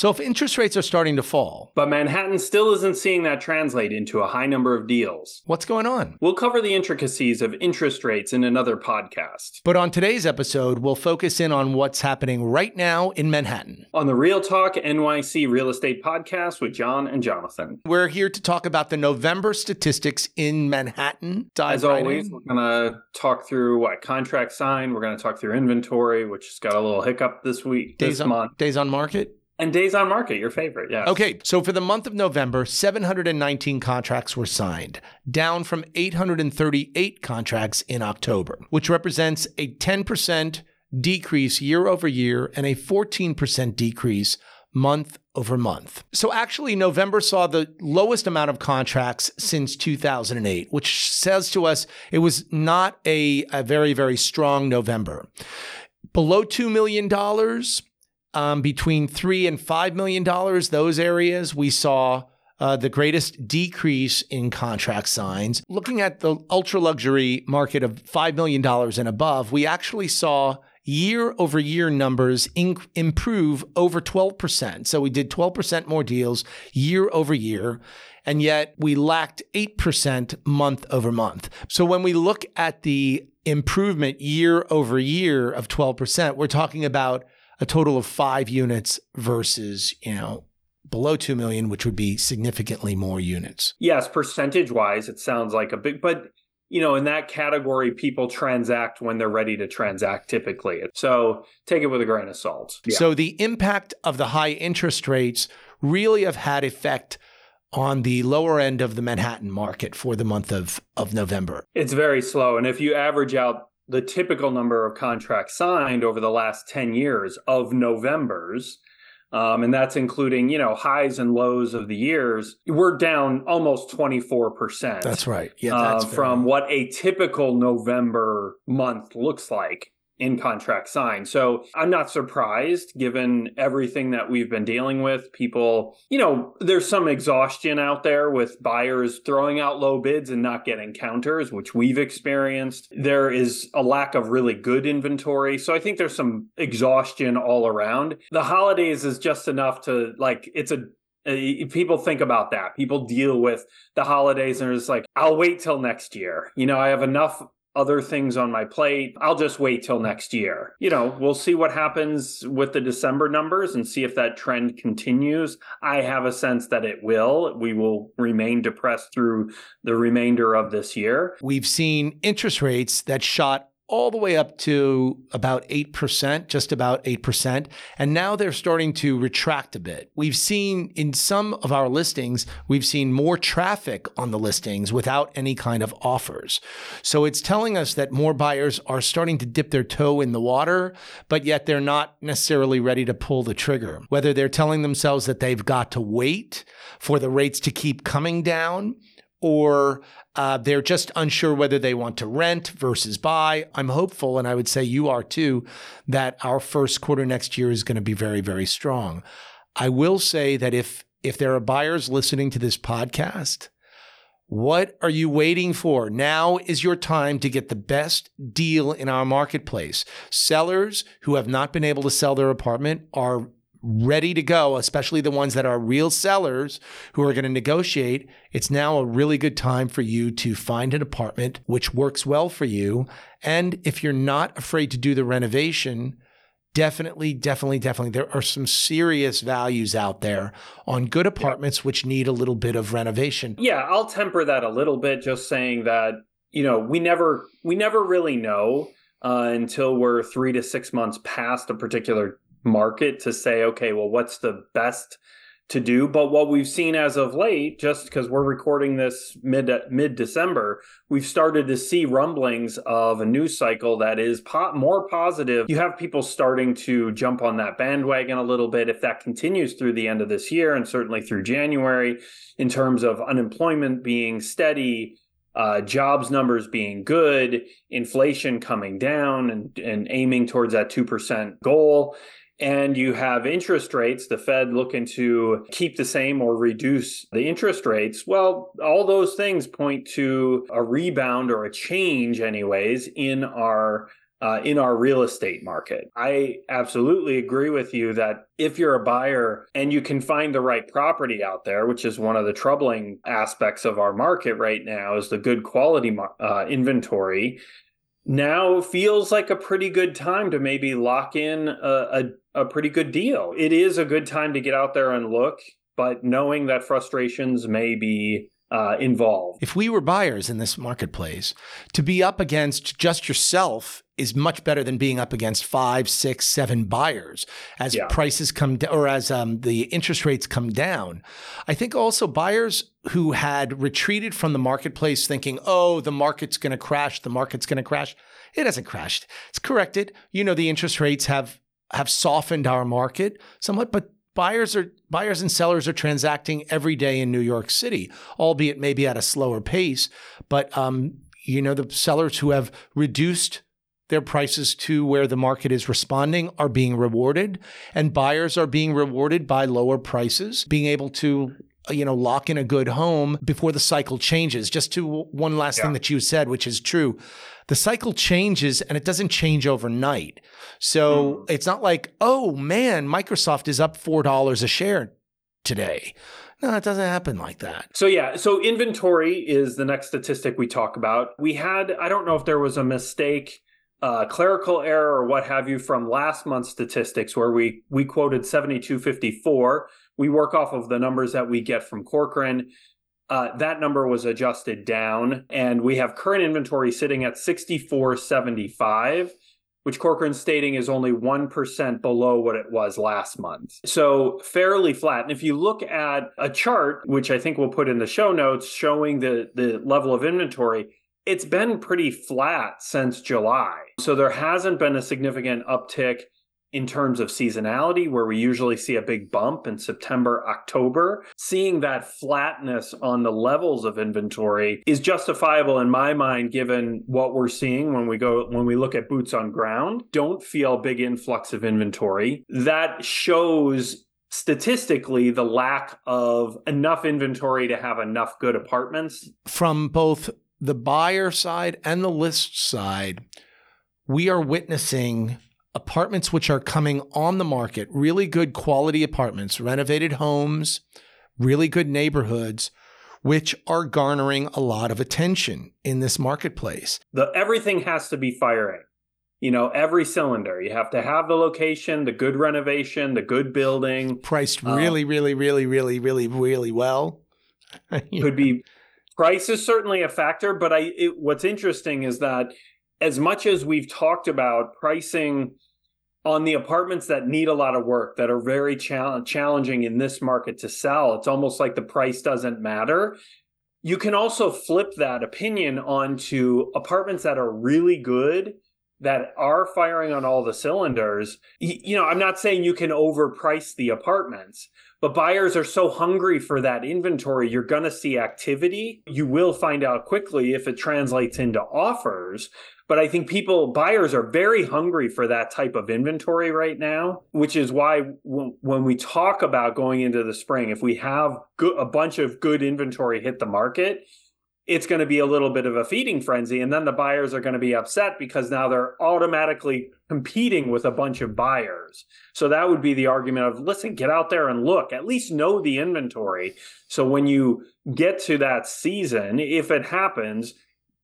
So if interest rates are starting to fall, But Manhattan still isn't seeing that translate into a high number of deals. what's going on? We'll cover the intricacies of interest rates in another podcast. But on today's episode, we'll focus in on what's happening right now in Manhattan. On the Real Talk NYC Real Estate Podcast with John and Jonathan. We're here to talk about the November statistics in Manhattan. Dive As right always, in. we're going to talk through what contract signed. We're going to talk through inventory, which has got a little hiccup this week, days this on month. days on market. And days on market, your favorite, yeah. Okay, so for the month of November, 719 contracts were signed, down from 838 contracts in October, which represents a 10% decrease year over year and a 14% decrease month over month. So actually, November saw the lowest amount of contracts since 2008, which says to us it was not a, a very, very strong November. Below $2 million, um, between three and five million dollars, those areas we saw uh, the greatest decrease in contract signs. Looking at the ultra luxury market of five million dollars and above, we actually saw year over year numbers in- improve over 12%. So we did 12% more deals year over year. And yet we lacked 8% month over month. So when we look at the improvement year over year of 12%, we're talking about a total of five units versus, you know, below 2 million, which would be significantly more units. Yes, percentage wise, it sounds like a big, but you know, in that category, people transact when they're ready to transact typically. So take it with a grain of salt. Yeah. So the impact of the high interest rates really have had effect on the lower end of the Manhattan market for the month of, of November. it's very slow. And if you average out the typical number of contracts signed over the last 10 years of Novembers, um, and that's including, you know, highs and lows of the years, we're down almost 24%. That's right. Yeah, uh, that's from what a typical November month looks like in contract signed. So I'm not surprised given everything that we've been dealing with. People, you know, there's some exhaustion out there with buyers throwing out low bids and not getting counters, which we've experienced. There is a lack of really good inventory. So I think there's some exhaustion all around. The holidays is just enough to like, it's a people think about that. People deal with the holidays and it's like, I'll wait till next year. You know, I have enough other things on my plate. I'll just wait till next year. You know, we'll see what happens with the December numbers and see if that trend continues. I have a sense that it will. We will remain depressed through the remainder of this year. We've seen interest rates that shot all the way up to about 8%, just about 8%. And now they're starting to retract a bit. We've seen in some of our listings, we've seen more traffic on the listings without any kind of offers. So it's telling us that more buyers are starting to dip their toe in the water, but yet they're not necessarily ready to pull the trigger. Whether they're telling themselves that they've got to wait for the rates to keep coming down or uh, they're just unsure whether they want to rent versus buy. I'm hopeful, and I would say you are too, that our first quarter next year is going to be very, very strong. I will say that if if there are buyers listening to this podcast, what are you waiting for? Now is your time to get the best deal in our marketplace. Sellers who have not been able to sell their apartment are ready to go, especially the ones that are real sellers who are going to negotiate. It's now a really good time for you to find an apartment which works well for you. And if you're not afraid to do the renovation, definitely, definitely, definitely, there are some serious values out there on good apartments which need a little bit of renovation. Yeah, I'll temper that a little bit just saying that, you know, we never we never really know uh, until we're 3 to 6 months past a particular market to say okay, well what's the best to do, but what we've seen as of late just because we're recording this mid mid December, we've started to see rumblings of a news cycle that is po- more positive. You have people starting to jump on that bandwagon a little bit if that continues through the end of this year and certainly through January in terms of unemployment being steady, uh, jobs numbers being good, inflation coming down and, and aiming towards that 2% goal. And you have interest rates, the Fed looking to keep the same or reduce the interest rates. Well, all those things point to a rebound or a change, anyways, in our uh, in our real estate market. I absolutely agree with you that if you're a buyer and you can find the right property out there, which is one of the troubling aspects of our market right now, is the good quality uh, inventory. Now feels like a pretty good time to maybe lock in a, a, a pretty good deal. It is a good time to get out there and look, but knowing that frustrations may be uh, involved. If we were buyers in this marketplace, to be up against just yourself is much better than being up against five, six, seven buyers as yeah. prices come down or as um, the interest rates come down. I think also buyers who had retreated from the marketplace thinking, oh, the market's going to crash, the market's going to crash. It hasn't crashed. It's corrected. You know, the interest rates have have softened our market somewhat, but buyers are buyers and sellers are transacting every day in New York City, albeit maybe at a slower pace. But um, you know, the sellers who have reduced their prices to where the market is responding are being rewarded, and buyers are being rewarded by lower prices, being able to you know lock in a good home before the cycle changes just to one last yeah. thing that you said which is true the cycle changes and it doesn't change overnight. So mm. it's not like, oh man, Microsoft is up $4 a share today. No, it doesn't happen like that. So, yeah, so inventory is the next statistic we talk about. We had, I don't know if there was a mistake. Uh, clerical error or what have you from last month's statistics where we we quoted 7254 we work off of the numbers that we get from corcoran uh, that number was adjusted down, and we have current inventory sitting at 6475, which Corcoran's stating is only 1% below what it was last month. So fairly flat. And if you look at a chart, which I think we'll put in the show notes showing the, the level of inventory, it's been pretty flat since July. So there hasn't been a significant uptick in terms of seasonality, where we usually see a big bump in September, October, seeing that flatness on the levels of inventory is justifiable in my mind, given what we're seeing when we go, when we look at boots on ground. Don't feel big influx of inventory. That shows statistically the lack of enough inventory to have enough good apartments. From both the buyer side and the list side, we are witnessing apartments which are coming on the market, really good quality apartments, renovated homes, really good neighborhoods, which are garnering a lot of attention in this marketplace. The everything has to be firing. You know, every cylinder. You have to have the location, the good renovation, the good building. Priced um, really, really, really, really, really, really well. could be price is certainly a factor, but I it, what's interesting is that as much as we've talked about pricing on the apartments that need a lot of work that are very challenging in this market to sell it's almost like the price doesn't matter. You can also flip that opinion onto apartments that are really good that are firing on all the cylinders. You know i'm not saying you can overprice the apartments but buyers are so hungry for that inventory you're going to see activity. You will find out quickly if it translates into offers but I think people, buyers are very hungry for that type of inventory right now, which is why when we talk about going into the spring, if we have a bunch of good inventory hit the market, it's going to be a little bit of a feeding frenzy. And then the buyers are going to be upset because now they're automatically competing with a bunch of buyers. So that would be the argument of listen, get out there and look, at least know the inventory. So when you get to that season, if it happens,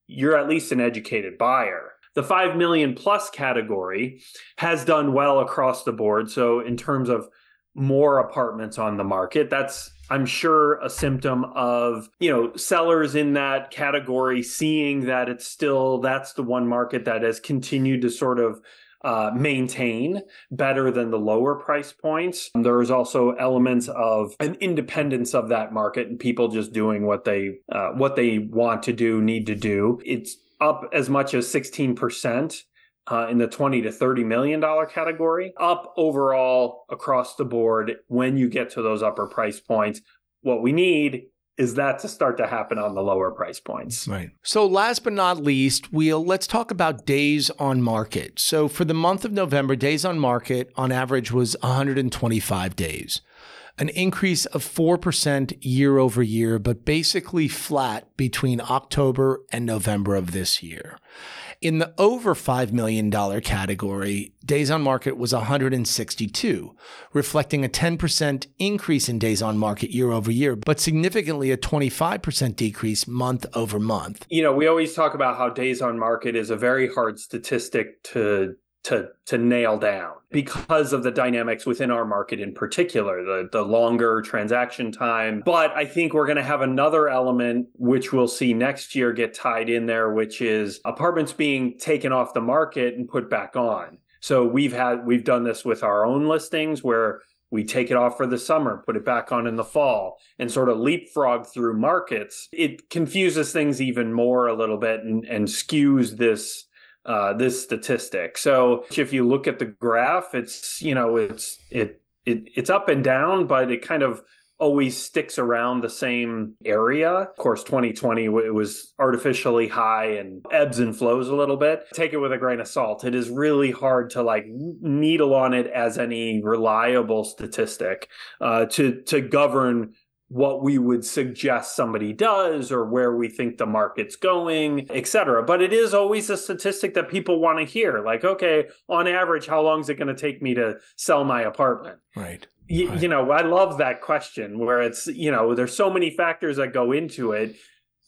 you're at least an educated buyer. The 5 million plus category has done well across the board. So, in terms of more apartments on the market, that's I'm sure a symptom of, you know, sellers in that category seeing that it's still that's the one market that has continued to sort of uh, maintain better than the lower price points. There's also elements of an independence of that market and people just doing what they uh, what they want to do, need to do. It's up as much as 16%. Uh, in the 20 to 30 million dollar category, up overall across the board when you get to those upper price points. What we need is that to start to happen on the lower price points. Right. So last but not least, we'll let's talk about days on market. So for the month of November, days on market on average was 125 days. An increase of 4% year over year, but basically flat between October and November of this year. In the over $5 million category, days on market was 162, reflecting a 10% increase in days on market year over year, but significantly a 25% decrease month over month. You know, we always talk about how days on market is a very hard statistic to to to nail down because of the dynamics within our market in particular the the longer transaction time but i think we're going to have another element which we'll see next year get tied in there which is apartments being taken off the market and put back on so we've had we've done this with our own listings where we take it off for the summer, put it back on in the fall, and sort of leapfrog through markets. It confuses things even more a little bit and, and skews this uh, this statistic. So if you look at the graph, it's you know it's it, it it's up and down, but it kind of always sticks around the same area. Of course, 2020 it was artificially high and ebbs and flows a little bit. Take it with a grain of salt. It is really hard to like needle on it as any reliable statistic uh, to to govern what we would suggest somebody does or where we think the market's going, etc. But it is always a statistic that people want to hear. Like, okay, on average, how long is it going to take me to sell my apartment? Right. Y- right. You know, I love that question where it's, you know, there's so many factors that go into it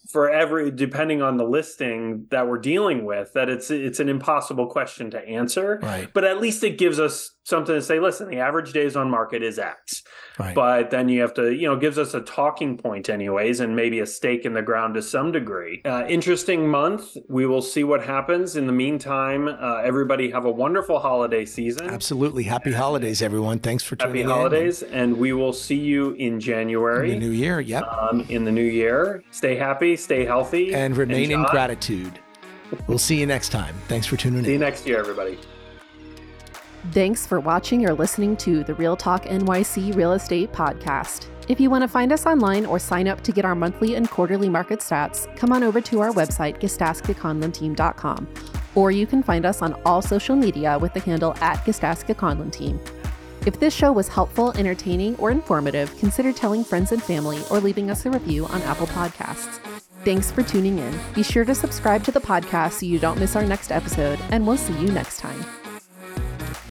for every depending on the listing that we're dealing with that it's it's an impossible question to answer. Right. but at least it gives us something to say listen the average days on market is x. Right. but then you have to you know gives us a talking point anyways and maybe a stake in the ground to some degree. Uh, interesting month. We will see what happens. In the meantime uh, everybody have a wonderful holiday season. Absolutely. Happy holidays everyone. Thanks for happy tuning holidays in. and we will see you in january. In the new year yep. Um, in the new year. Stay happy stay healthy and remain and in gratitude we'll see you next time thanks for tuning see in See you next year everybody Thanks for watching or listening to the Real Talk NYC Real Estate Podcast. If you want to find us online or sign up to get our monthly and quarterly market stats, come on over to our website, GasdaskaConlon.team.com, or you can find us on all social media with the handle at Team. If this show was helpful, entertaining, or informative, consider telling friends and family or leaving us a review on Apple Podcasts. Thanks for tuning in. Be sure to subscribe to the podcast so you don't miss our next episode, and we'll see you next time.